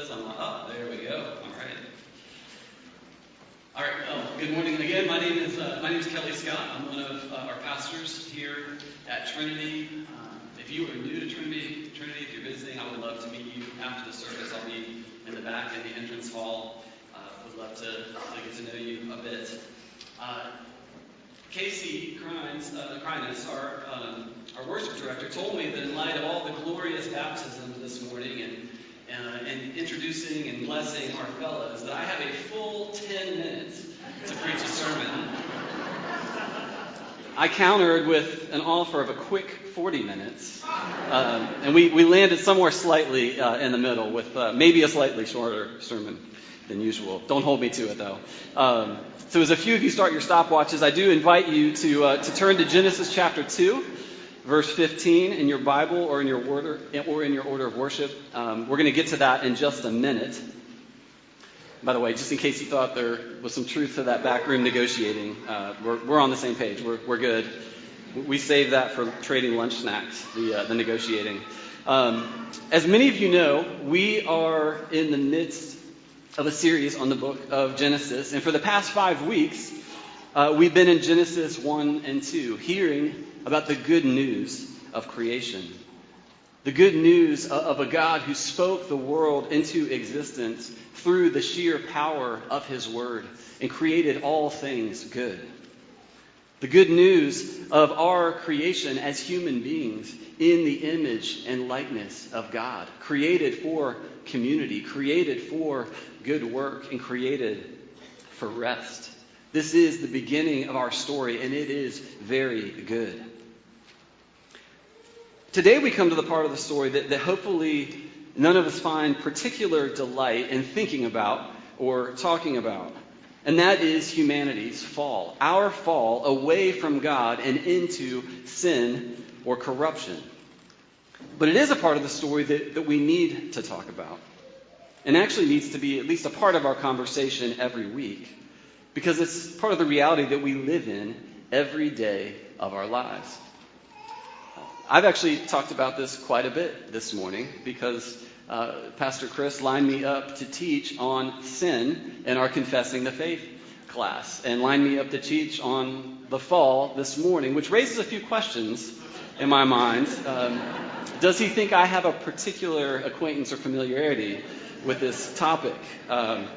says I'm not up. There we go. All right. All right. Well, good morning again. My name is uh, my name is Kelly Scott. I'm one of uh, our pastors here at Trinity. Um, if you are new to Trinity, Trinity, if you're visiting, I would love to meet you after the service. I'll be in the back in the entrance hall. Uh, would love to, to get to know you a bit. Uh, Casey Crines, uh, Crines our, um, our worship director, told me that in light of all the glorious baptisms this morning and, uh, and introducing and blessing our fellows, that I have a full 10 minutes to preach a sermon. I countered with an offer of a quick 40 minutes, um, and we, we landed somewhere slightly uh, in the middle with uh, maybe a slightly shorter sermon than usual. Don't hold me to it, though. Um, so, as a few of you start your stopwatches, I do invite you to, uh, to turn to Genesis chapter 2, verse 15 in your Bible or in your order, or in your order of worship. Um, we're going to get to that in just a minute. By the way, just in case you thought there was some truth to that backroom negotiating, uh, we're, we're on the same page. We're, we're good. We saved that for trading lunch snacks, the, uh, the negotiating. Um, as many of you know, we are in the midst of a series on the book of Genesis. And for the past five weeks, uh, we've been in Genesis 1 and 2, hearing about the good news of creation. The good news of a God who spoke the world into existence through the sheer power of his word and created all things good. The good news of our creation as human beings in the image and likeness of God, created for community, created for good work, and created for rest. This is the beginning of our story, and it is very good. Today, we come to the part of the story that, that hopefully none of us find particular delight in thinking about or talking about. And that is humanity's fall. Our fall away from God and into sin or corruption. But it is a part of the story that, that we need to talk about and actually needs to be at least a part of our conversation every week because it's part of the reality that we live in every day of our lives. I've actually talked about this quite a bit this morning because uh, Pastor Chris lined me up to teach on sin in our Confessing the Faith class and lined me up to teach on the fall this morning, which raises a few questions in my mind. Um, does he think I have a particular acquaintance or familiarity with this topic. Um,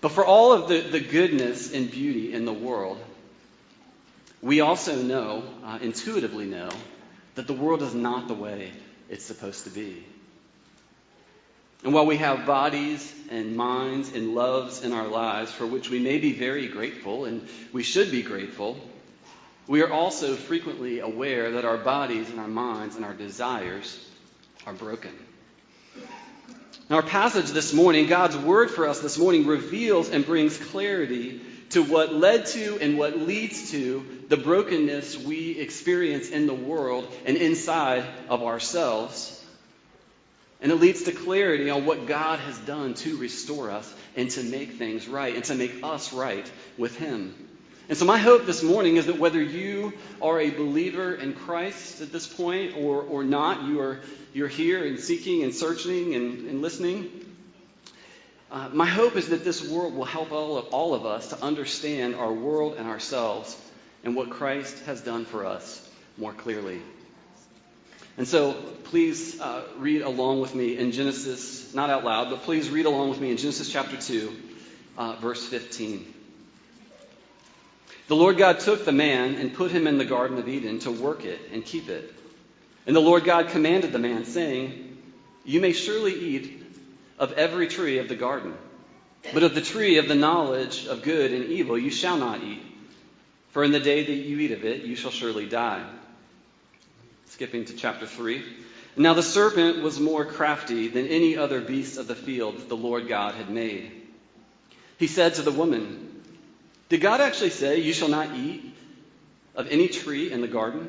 but for all of the, the goodness and beauty in the world, we also know, uh, intuitively know, that the world is not the way it's supposed to be. And while we have bodies and minds and loves in our lives for which we may be very grateful, and we should be grateful, we are also frequently aware that our bodies and our minds and our desires are broken. In our passage this morning, God's word for us this morning reveals and brings clarity to what led to and what leads to the brokenness we experience in the world and inside of ourselves. And it leads to clarity on what God has done to restore us and to make things right and to make us right with Him. And so, my hope this morning is that whether you are a believer in Christ at this point or, or not, you are you're here and seeking and searching and, and listening. Uh, my hope is that this world will help all of, all of us to understand our world and ourselves and what Christ has done for us more clearly. And so, please uh, read along with me in Genesis, not out loud, but please read along with me in Genesis chapter 2, uh, verse 15. The Lord God took the man and put him in the Garden of Eden to work it and keep it. And the Lord God commanded the man, saying, You may surely eat of every tree of the garden, but of the tree of the knowledge of good and evil you shall not eat. For in the day that you eat of it, you shall surely die. Skipping to chapter 3. Now the serpent was more crafty than any other beast of the field that the Lord God had made. He said to the woman, Did God actually say, You shall not eat of any tree in the garden?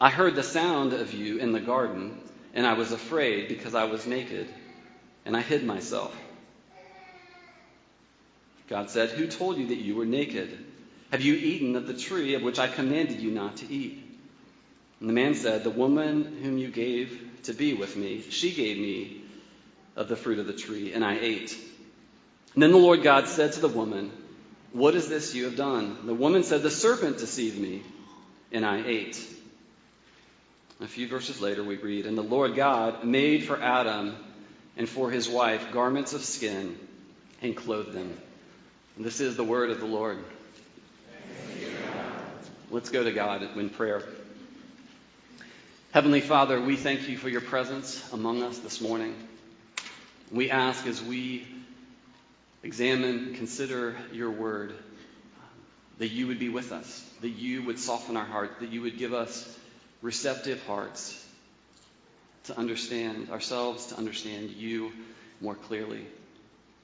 I heard the sound of you in the garden, and I was afraid because I was naked, and I hid myself. God said, Who told you that you were naked? Have you eaten of the tree of which I commanded you not to eat? And the man said, The woman whom you gave to be with me, she gave me of the fruit of the tree, and I ate. And then the Lord God said to the woman, What is this you have done? The woman said, The serpent deceived me, and I ate. A few verses later, we read, And the Lord God made for Adam and for his wife garments of skin and clothed them. And this is the word of the Lord. Let's go to God in prayer. Heavenly Father, we thank you for your presence among us this morning. We ask as we examine, consider your word, that you would be with us, that you would soften our heart, that you would give us receptive hearts to understand ourselves, to understand you more clearly.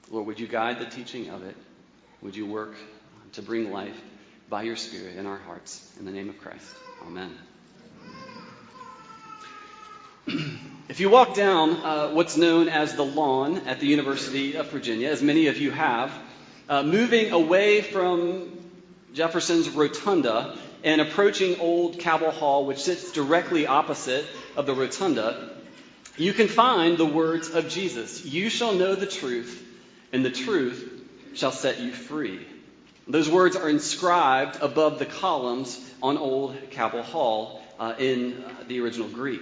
Lord, would you guide the teaching of it? Would you work to bring life by your Spirit in our hearts? In the name of Christ. Amen. if you walk down uh, what's known as the lawn at the University of Virginia, as many of you have, uh, moving away from Jefferson's Rotunda and approaching Old Cabell Hall, which sits directly opposite of the Rotunda, you can find the words of Jesus You shall know the truth, and the truth shall set you free. Those words are inscribed above the columns on Old Cabell Hall uh, in the original Greek.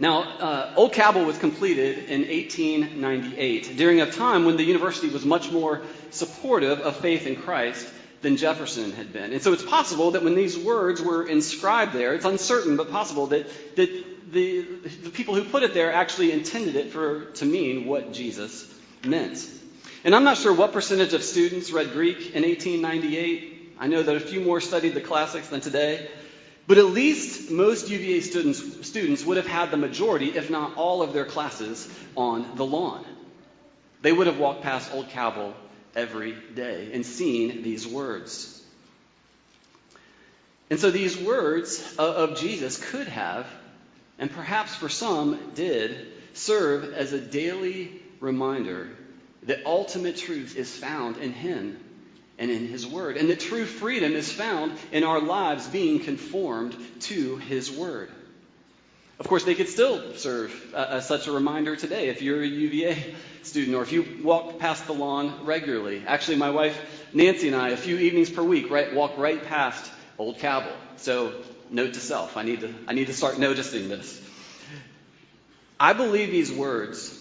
Now, uh, Old Cabell was completed in 1898 during a time when the university was much more supportive of faith in Christ than Jefferson had been. And so it's possible that when these words were inscribed there, it's uncertain but possible that, that the, the people who put it there actually intended it for, to mean what Jesus meant. And I'm not sure what percentage of students read Greek in 1898. I know that a few more studied the classics than today. But at least most UVA students, students would have had the majority, if not all, of their classes on the lawn. They would have walked past Old Cabell every day and seen these words. And so these words of Jesus could have, and perhaps for some did, serve as a daily reminder that ultimate truth is found in Him and in His Word. And that true freedom is found in our lives being conformed to His Word. Of course, they could still serve uh, as such a reminder today if you're a UVA student or if you walk past the lawn regularly. Actually, my wife Nancy and I, a few evenings per week, right, walk right past Old Cabell. So, note to self, I need to, I need to start noticing this. I believe these words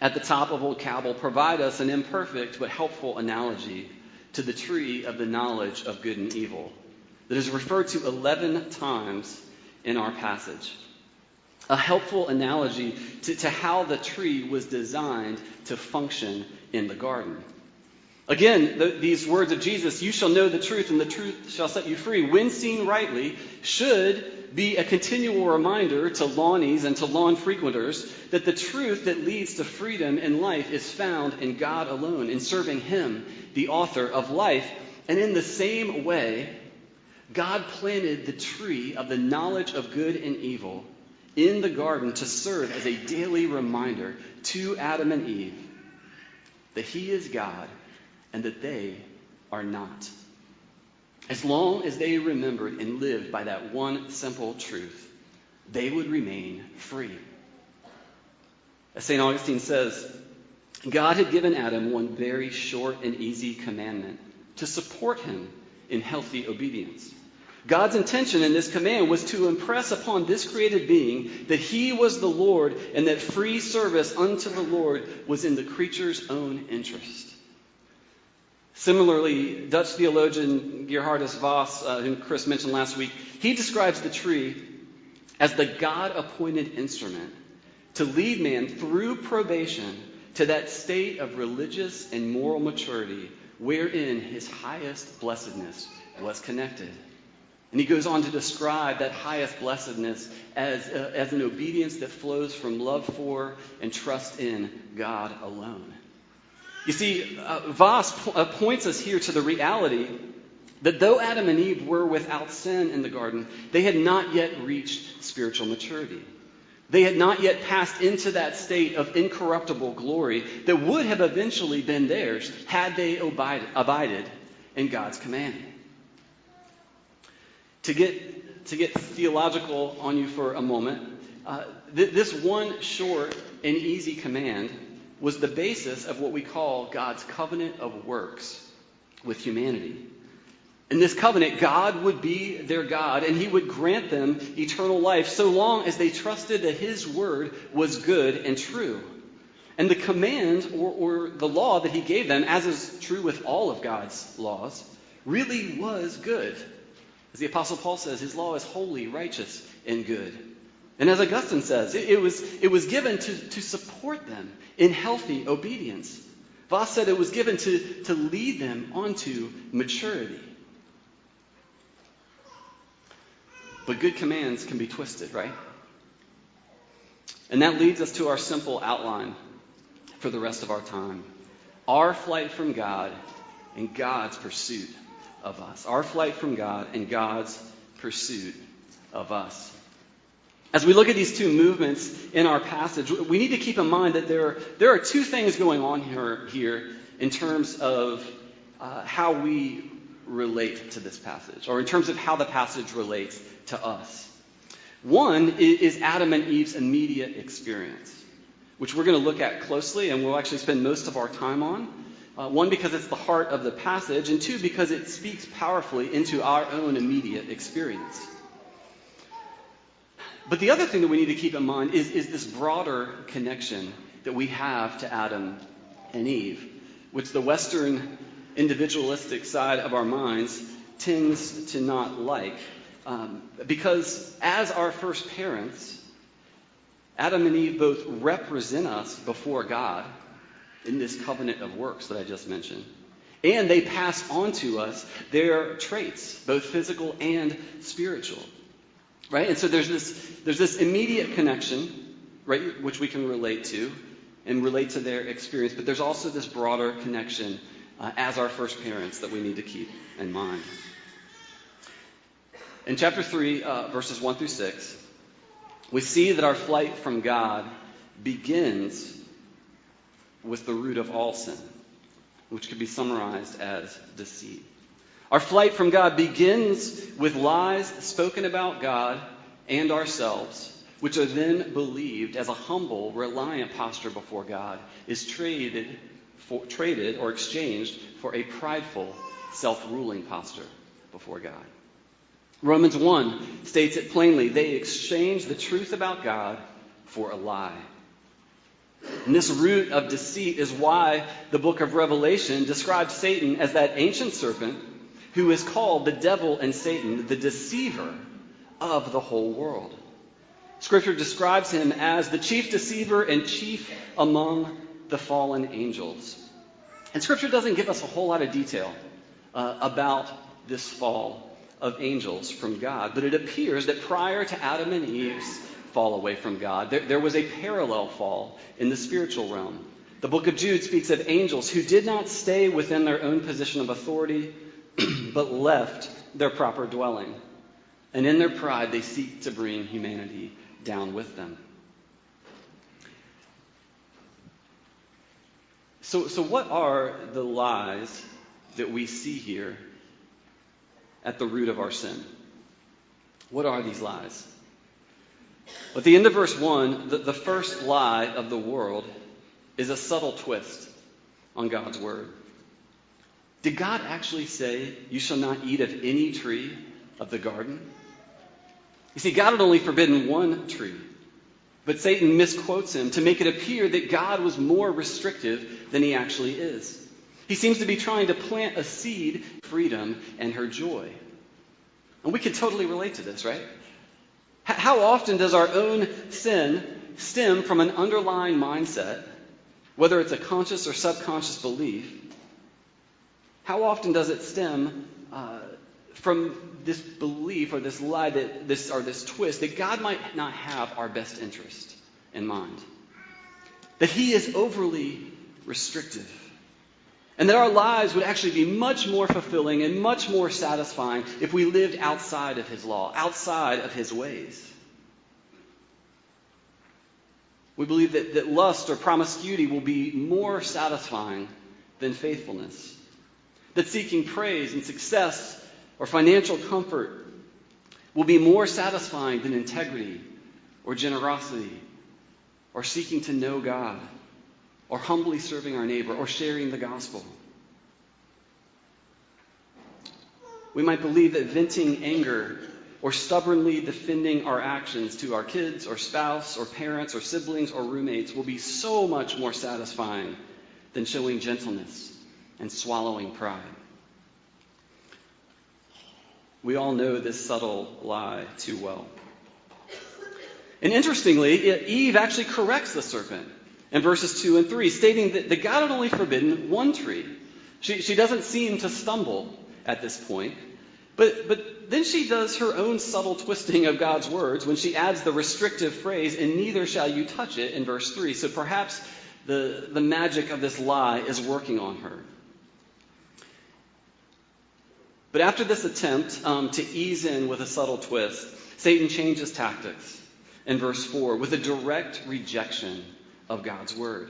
at the top of Old Cabell provide us an imperfect but helpful analogy to the tree of the knowledge of good and evil that is referred to 11 times in our passage. A helpful analogy to, to how the tree was designed to function in the garden. Again, the, these words of Jesus, you shall know the truth, and the truth shall set you free, when seen rightly, should be a continual reminder to lawnies and to lawn frequenters that the truth that leads to freedom in life is found in God alone, in serving Him, the author of life. And in the same way, God planted the tree of the knowledge of good and evil in the garden to serve as a daily reminder to Adam and Eve that He is God and that they are not. As long as they remembered and lived by that one simple truth, they would remain free. As St. Augustine says, God had given Adam one very short and easy commandment to support him in healthy obedience. God's intention in this command was to impress upon this created being that he was the Lord and that free service unto the Lord was in the creature's own interest. Similarly, Dutch theologian Gerhardus Vos, uh, whom Chris mentioned last week, he describes the tree as the God appointed instrument to lead man through probation to that state of religious and moral maturity wherein his highest blessedness was connected. And he goes on to describe that highest blessedness as, uh, as an obedience that flows from love for and trust in God alone. You see, uh, Vos po- uh, points us here to the reality that though Adam and Eve were without sin in the garden, they had not yet reached spiritual maturity. They had not yet passed into that state of incorruptible glory that would have eventually been theirs had they abided, abided in God's command. To get, to get theological on you for a moment, uh, th- this one short and easy command was the basis of what we call God's covenant of works with humanity. In this covenant, God would be their God, and He would grant them eternal life so long as they trusted that His word was good and true. And the command or, or, the law that He gave them, as is true with all of God's laws, really was good. As the Apostle Paul says, His law is holy, righteous, and good. And as Augustine says, it, it was, it was given to, to support them in healthy obedience. Vos said it was given to, to lead them onto maturity. But good commands can be twisted, right? And that leads us to our simple outline for the rest of our time our flight from God and God's pursuit of us. Our flight from God and God's pursuit of us. As we look at these two movements in our passage, we need to keep in mind that there are, there are two things going on here, here in terms of uh, how we relate to this passage, or in terms of how the passage relates to us. One is Adam and Eve's immediate experience, which we're going to look at closely and we'll actually spend most of our time on. Uh, one, because it's the heart of the passage, and two, because it speaks powerfully into our own immediate experience. But the other thing that we need to keep in mind is, is this broader connection that we have to Adam and Eve, which the Western individualistic side of our minds tends to not like. Um, because as our first parents, Adam and Eve both represent us before God in this covenant of works that I just mentioned. And they pass on to us their traits, both physical and spiritual. Right? And so there's this, there's this immediate connection, right, which we can relate to and relate to their experience, but there's also this broader connection uh, as our first parents that we need to keep in mind. In chapter 3, uh, verses 1 through 6, we see that our flight from God begins with the root of all sin, which could be summarized as deceit. Our flight from God begins with lies spoken about God and ourselves, which are then believed as a humble, reliant posture before God is traded, for, traded or exchanged for a prideful, self ruling posture before God. Romans 1 states it plainly they exchange the truth about God for a lie. And this root of deceit is why the book of Revelation describes Satan as that ancient serpent who is called the devil and Satan, the deceiver of the whole world. Scripture describes him as the chief deceiver and chief among the fallen angels. And Scripture doesn't give us a whole lot of detail uh, about this fall of angels from God. But it appears that prior to Adam and Eve's fall away from God, there, there was a parallel fall in the spiritual realm. The book of Jude speaks of angels who did not stay within their own position of authority, but left their proper dwelling. And in their pride, they seek to bring humanity down with them. So, so what are the lies that we see here at the root of our sin. What are these lies? At the end of verse 1, the, the first lie of the world is a subtle twist on God's word. Did God actually say, You shall not eat of any tree of the garden? You see, God had only forbidden one tree, but Satan misquotes him to make it appear that God was more restrictive than he actually is. He seems to be trying to plant a seed, freedom, and her joy. And we can totally relate to this, right? How often does our own sin stem from an underlying mindset, whether it's a conscious or subconscious belief? How often does it stem uh, from this belief or this lie that this or this twist that God might not have our best interest in mind? That He is overly restrictive and that our lives would actually be much more fulfilling and much more satisfying if we lived outside of His law, outside of His ways. We believe that, that lust or promiscuity will be more satisfying than faithfulness. That seeking praise and success or financial comfort will be more satisfying than integrity or generosity or seeking to know God or humbly serving our neighbor, or sharing the gospel. We might believe that venting anger or stubbornly defending our actions to our kids or spouse or parents or siblings or roommates will be so much more satisfying than showing gentleness and swallowing pride. We all know this subtle lie too well. And interestingly, Eve actually corrects the serpent in verses 2 and 3, stating that, that God had only forbidden one tree. She, she doesn't seem to stumble at this point. But, but then she does her own subtle twisting of God's words when she adds the restrictive phrase, and neither shall you touch it, in verse 3. So perhaps the, the magic of this lie is working on her. But after this attempt um, to ease in with a subtle twist, Satan changes tactics in verse 4 with a direct rejection of God's word.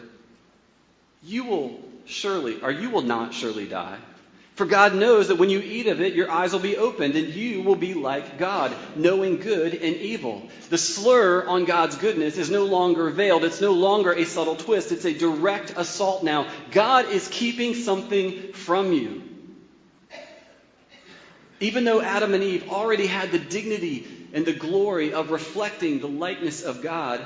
You will surely, or you will not surely die. For God knows that when you eat of it, your eyes will be opened, and you will be like God, knowing good and evil. The slur on God's goodness is no longer veiled. It's no longer a subtle twist. It's a direct assault now. God is keeping something from you. Even though Adam and Eve already had the dignity and the glory of reflecting the likeness of God,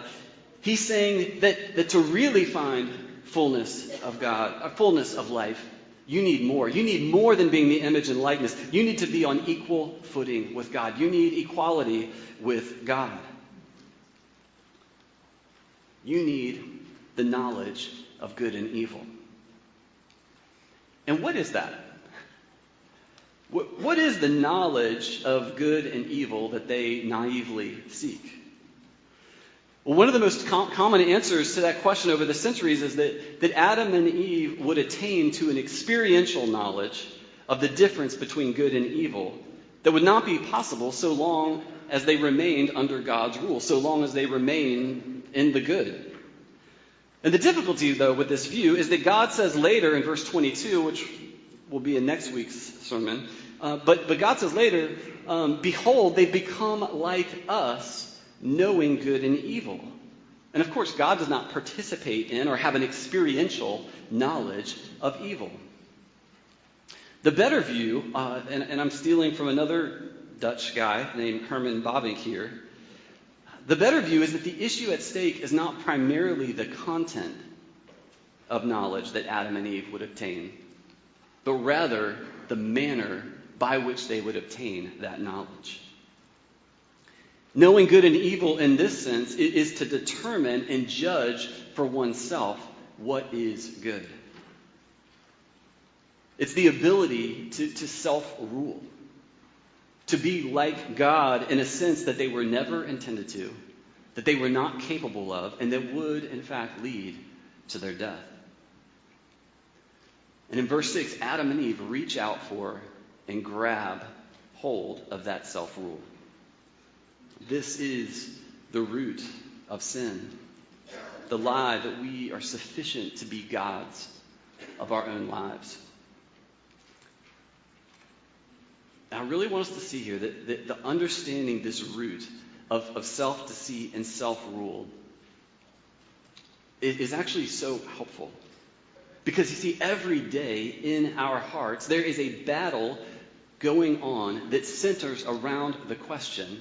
He's saying that, that to really find fullness of God, a fullness of life, you need more. You need more than being the image and likeness. You need to be on equal footing with God. You need equality with God. You need the knowledge of good and evil. And what is that? What is the knowledge of good and evil that they naively seek? Well, one of the most com- common answers to that question over the centuries is that, that Adam and Eve would attain to an experiential knowledge of the difference between good and evil that would not be possible so long as they remained under God's rule, so long as they remain in the good. And the difficulty, though, with this view is that God says later in verse 22, which will be in next week's sermon, uh, but, but God says later, um, Behold, they've become like us knowing good and evil. And of course, God does not participate in or have an experiential knowledge of evil. The better view, uh, and, and, I'm stealing from another Dutch guy named Herman Bavinck here, the better view is that the issue at stake is not primarily the content of knowledge that Adam and Eve would obtain, but rather the manner by which they would obtain that knowledge. Knowing good and evil in this sense is to determine and judge for oneself what is good. It's the ability to, to self rule, to be like God in a sense that they were never intended to, that they were not capable of, and that would, in fact, lead to their death. And in verse 6, Adam and Eve reach out for and grab hold of that self rule. This is the root of sin. The lie that we are sufficient to be gods of our own lives. I really want us to see here that, that the understanding this root of, of self deceit and self rule is, is actually so helpful. Because you see, every day in our hearts, there is a battle going on that centers around the question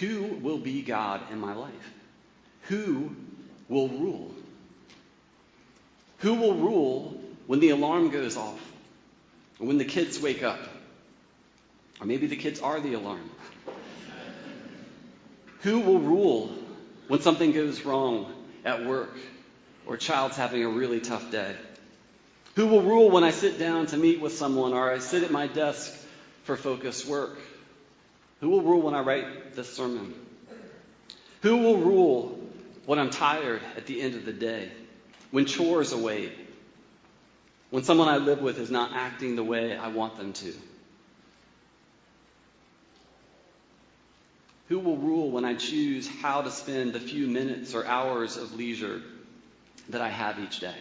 who will be God in my life? Who will rule? Who will rule when the alarm goes off? Or when the kids wake up? Or maybe the kids are the alarm. Who will rule when something goes wrong at work or a child's having a really tough day? Who will rule when I sit down to meet with someone or I sit at my desk for focused work? Who will rule when I write this sermon? Who will rule when I'm tired at the end of the day? When chores await? When someone I live with is not acting the way I want them to? Who will rule when I choose how to spend the few minutes or hours of leisure that I have each day?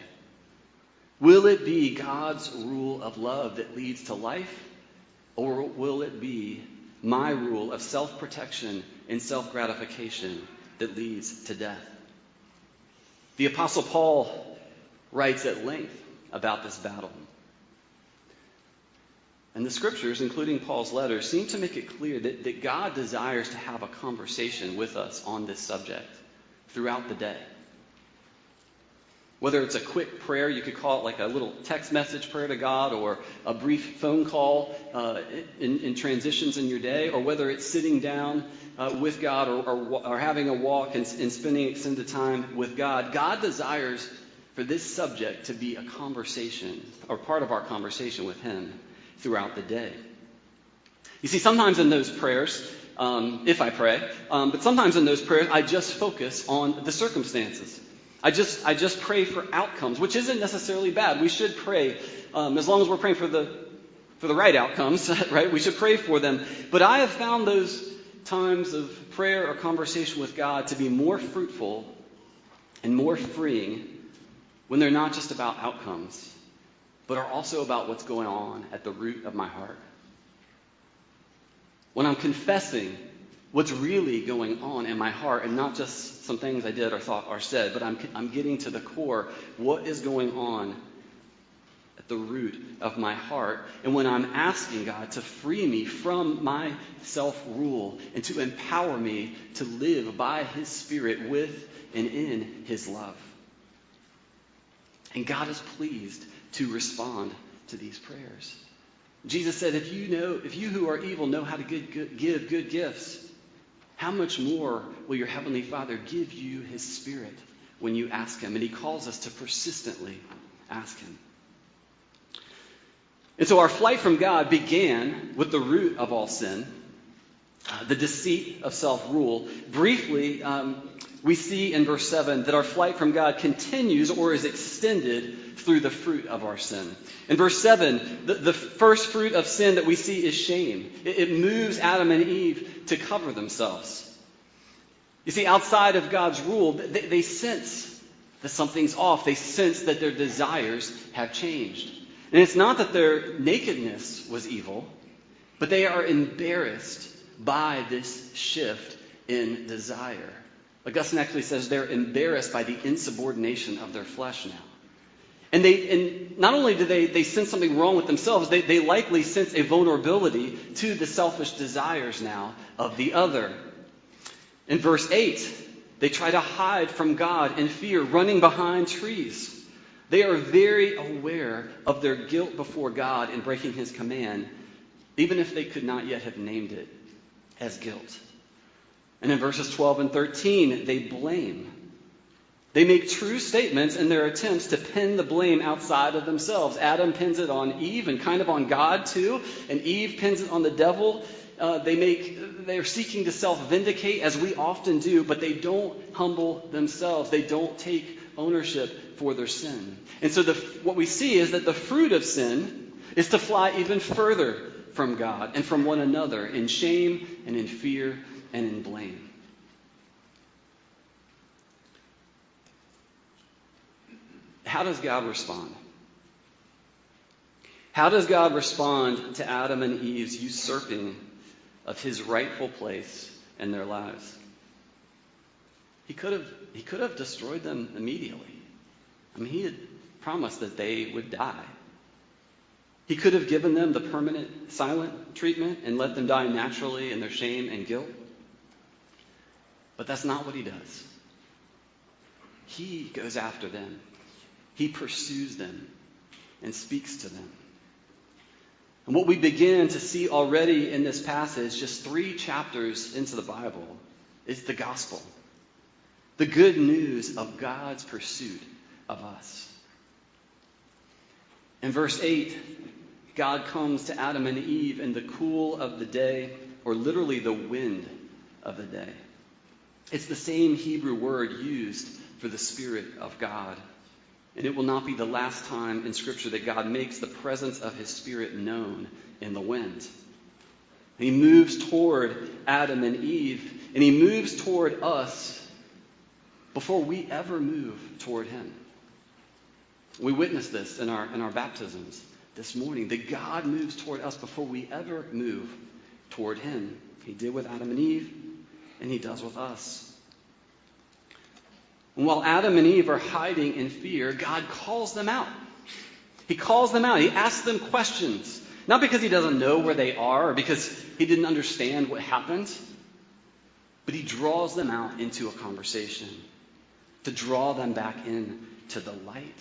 Will it be God's rule of love that leads to life, or will it be my rule of self protection and self gratification that leads to death? The Apostle Paul writes at length about this battle. And the scriptures, including Paul's letters, seem to make it clear that, that God desires to have a conversation with us on this subject throughout the day. Whether it's a quick prayer, you could call it like a little text message prayer to God, or a brief phone call uh, in, in, transitions in your day, or whether it's sitting down uh, with God or, or, or, having a walk and, and spending extended time with God. God desires for this subject to be a conversation, or part of our conversation with Him throughout the day. You see, sometimes in those prayers, um, if I pray, um, but sometimes in those prayers, I just focus on the circumstances. I just, I just pray for outcomes, which isn't necessarily bad. We should pray, um, as long as we're praying for the, for the right outcomes, right? We should pray for them. But I have found those times of prayer or conversation with God to be more fruitful and more freeing when they're not just about outcomes, but are also about what's going on at the root of my heart. When I'm confessing what's really going on in my heart and not just some things I did or thought or said, but I'm, I'm getting to the core. What is going on at the root of my heart? And when I'm asking God to free me from my self rule and to empower me to live by His Spirit with and in His love. And God is pleased to respond to these prayers. Jesus said, if you know, if you who are evil know how to give good, give good gifts, how much more will your Heavenly Father give you His Spirit when you ask Him? And He calls us to persistently ask Him. And so our flight from God began with the root of all sin, uh, the deceit of self rule. Briefly, um, we see in verse 7 that our flight from God continues or is extended through the fruit of our sin. In verse 7, the, the first fruit of sin that we see is shame. It, it moves Adam and Eve to cover themselves. You see, outside of God's rule, they, they sense that something's off. They sense that their desires have changed. And it's not that their nakedness was evil, but they are embarrassed by this shift in desire. Augustine actually says they're embarrassed by the insubordination of their flesh now. And they, and not only do they, they sense something wrong with themselves, they, they likely sense a vulnerability to the selfish desires now of the other. In verse 8, they try to hide from God in fear, running behind trees. They are very aware of their guilt before God in breaking his command, even if they could not yet have named it as guilt. And in verses 12 and 13, they blame. They make true statements in their attempts to pin the blame outside of themselves. Adam pins it on Eve and kind of on God too, and Eve pins it on the devil. Uh, they make they're seeking to self-vindicate as we often do, but they don't humble themselves. They don't take ownership for their sin. And so the, what we see is that the fruit of sin is to fly even further from God and from one another in shame and in fear and in blame. How does God respond? How does God respond to Adam and Eve's usurping of his rightful place in their lives? He could have, he could have destroyed them immediately. I mean, he had promised that they would die. He could have given them the permanent silent treatment and let them die naturally in their shame and guilt. But that's not what he does. He goes after them, he pursues them and speaks to them. And what we begin to see already in this passage, just three chapters into the Bible, is the gospel. The good news of God's pursuit of us. In verse 8, God comes to Adam and Eve in the cool of the day, or literally the wind of the day. It's the same Hebrew word used for the Spirit of God. And it will not be the last time in Scripture that God makes the presence of His Spirit known in the wind. He moves toward Adam and Eve, and He moves toward us before we ever move toward Him. We witnessed this in our, in our baptisms this morning that God moves toward us before we ever move toward Him. He did with Adam and Eve, and He does with us. And while Adam and Eve are hiding in fear, God calls them out. He calls them out. He asks them questions. Not because he doesn't know where they are or because he didn't understand what happened, but he draws them out into a conversation to draw them back in to the light.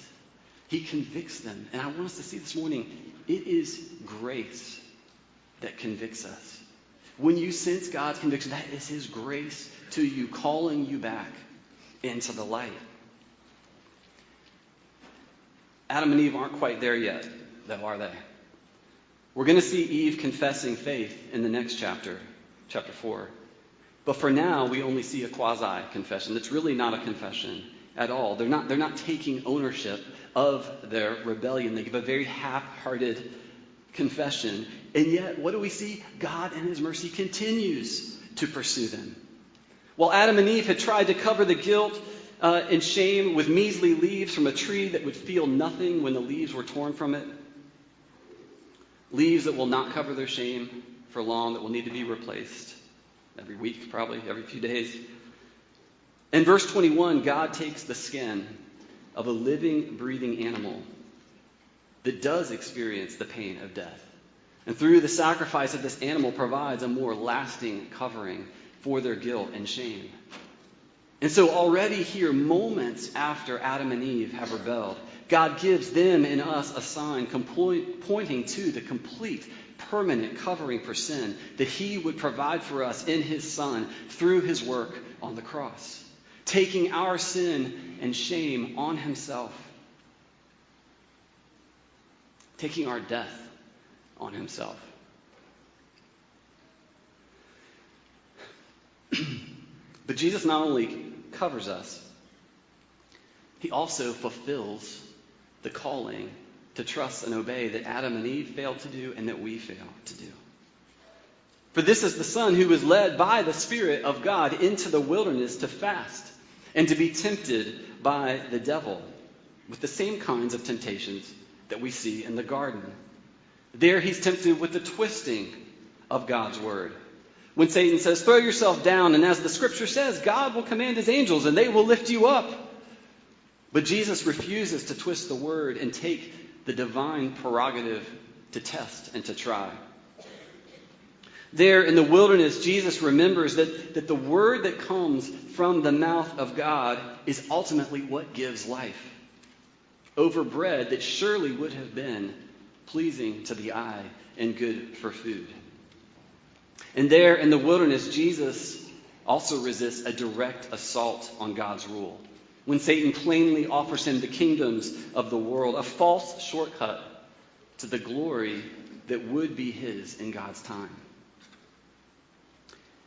He convicts them. And I want us to see this morning it is grace that convicts us. When you sense God's conviction, that is His grace to you, calling you back into the light. Adam and Eve aren't quite there yet, though, are they? We're going to see Eve confessing faith in the next chapter, chapter 4. But for now, we only see a quasi confession. It's really not a confession at all. They're not, they're not taking ownership of their rebellion. They give a very half hearted confession. And yet, what do we see? God, in His mercy, continues to pursue them. While Adam and Eve had tried to cover the guilt uh, and shame with measly leaves from a tree that would feel nothing when the leaves were torn from it, leaves that will not cover their shame for long, that will need to be replaced every week, probably every few days. In verse 21, God takes the skin of a living, breathing animal that does experience the pain of death. And through the sacrifice of this animal provides a more lasting covering for their guilt and shame. And so, already here, moments after Adam and Eve have rebelled, God gives them and us a sign pointing to the complete, permanent covering for sin that He would provide for us in His Son through His work on the cross, taking our sin and shame on Himself, taking our death on Himself. but Jesus not only covers us, he also fulfills the calling to trust and obey that Adam and Eve failed to do and that we fail to do. For this is the Son who was led by the Spirit of God into the wilderness to fast and to be tempted by the devil with the same kinds of temptations that we see in the garden. There he's tempted with the twisting of God's word when Satan says, Throw yourself down, and as the scripture says, God will command his angels and they will lift you up. But Jesus refuses to twist the word and take the divine prerogative to test and to try. There in the wilderness, Jesus remembers that, that the word that comes from the mouth of God is ultimately what gives life over bread that surely would have been pleasing to the eye and good for food. And there in the wilderness, Jesus also resists a direct assault on God's rule. When Satan plainly offers him the kingdoms of the world, a false shortcut to the glory that would be his in God's time.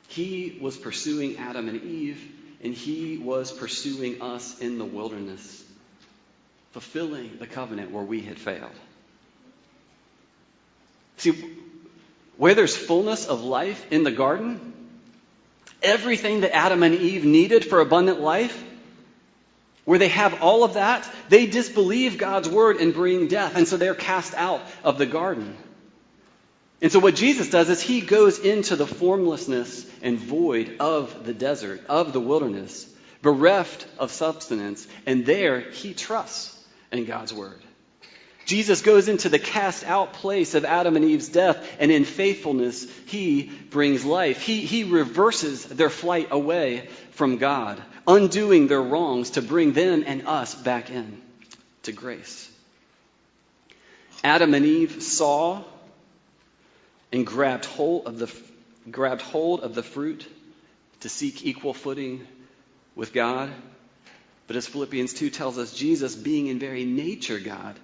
He was pursuing Adam and Eve, and he was pursuing us in the wilderness, fulfilling the covenant where we had failed. See, where there's fullness of life in the garden, everything that Adam and Eve needed for abundant life, where they have all of that, they disbelieve God's word and bring death. And so they're cast out of the garden. And so what Jesus does is he goes into the formlessness and void of the desert, of the wilderness, bereft of substance, and there he trusts in God's word. Jesus goes into the cast out place of Adam and Eve's death, and in faithfulness, he brings life. He, he reverses their flight away from God, undoing their wrongs to bring them and us back in to grace. Adam and Eve saw and grabbed hold of the, grabbed hold of the fruit to seek equal footing with God. But as Philippians 2 tells us, Jesus, being in very nature God,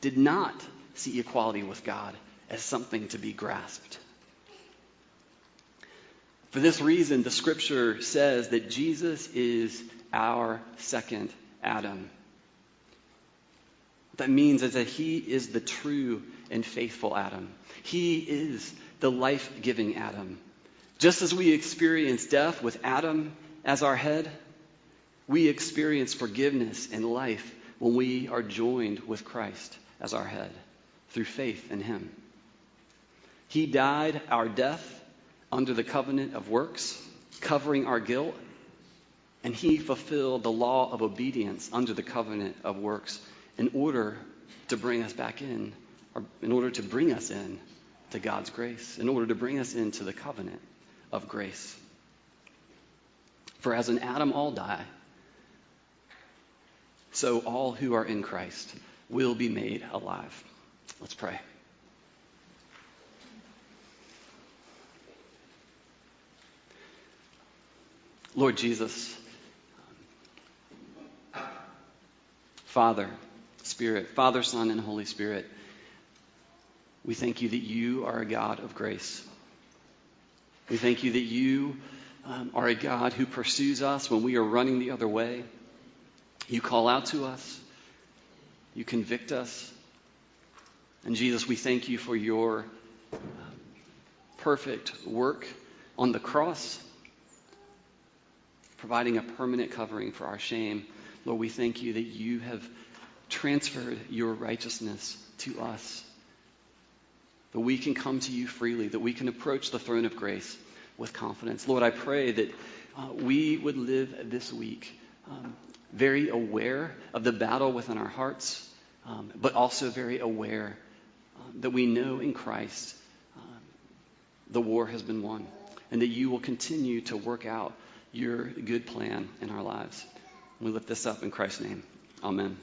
did not see equality with God as something to be grasped. For this reason, the scripture says that Jesus is our second Adam. What that means is that he is the true and faithful Adam. He is the life giving Adam. Just as we experience death with Adam as our head, we experience forgiveness and life when we are joined with Christ as our head through faith in Him. He died our death under the covenant of works, covering our guilt, and He fulfilled the law of obedience under the covenant of works in order to bring us back in, or in order to bring us in to God's grace, in order to bring us into the covenant of grace. For as in Adam all die, so all who are in Christ will be made alive. Let's pray. Lord Jesus, Father, Spirit, Father, Son, and Holy Spirit, we thank you that you are a God of grace. We thank you that you um, are a God who pursues us when we are running the other way. You call out to us. You convict us. And Jesus, we thank you for your perfect work on the cross, providing a permanent covering for our shame. Lord, we thank you that you have transferred your righteousness to us, that we can come to you freely, that we can approach the throne of grace with confidence. Lord, I pray that uh, we would live this week um, very aware of the battle within our hearts, um, but also very aware um, that we know in Christ um, the war has been won and that you will continue to work out your good plan in our lives. We lift this up in Christ's name. Amen.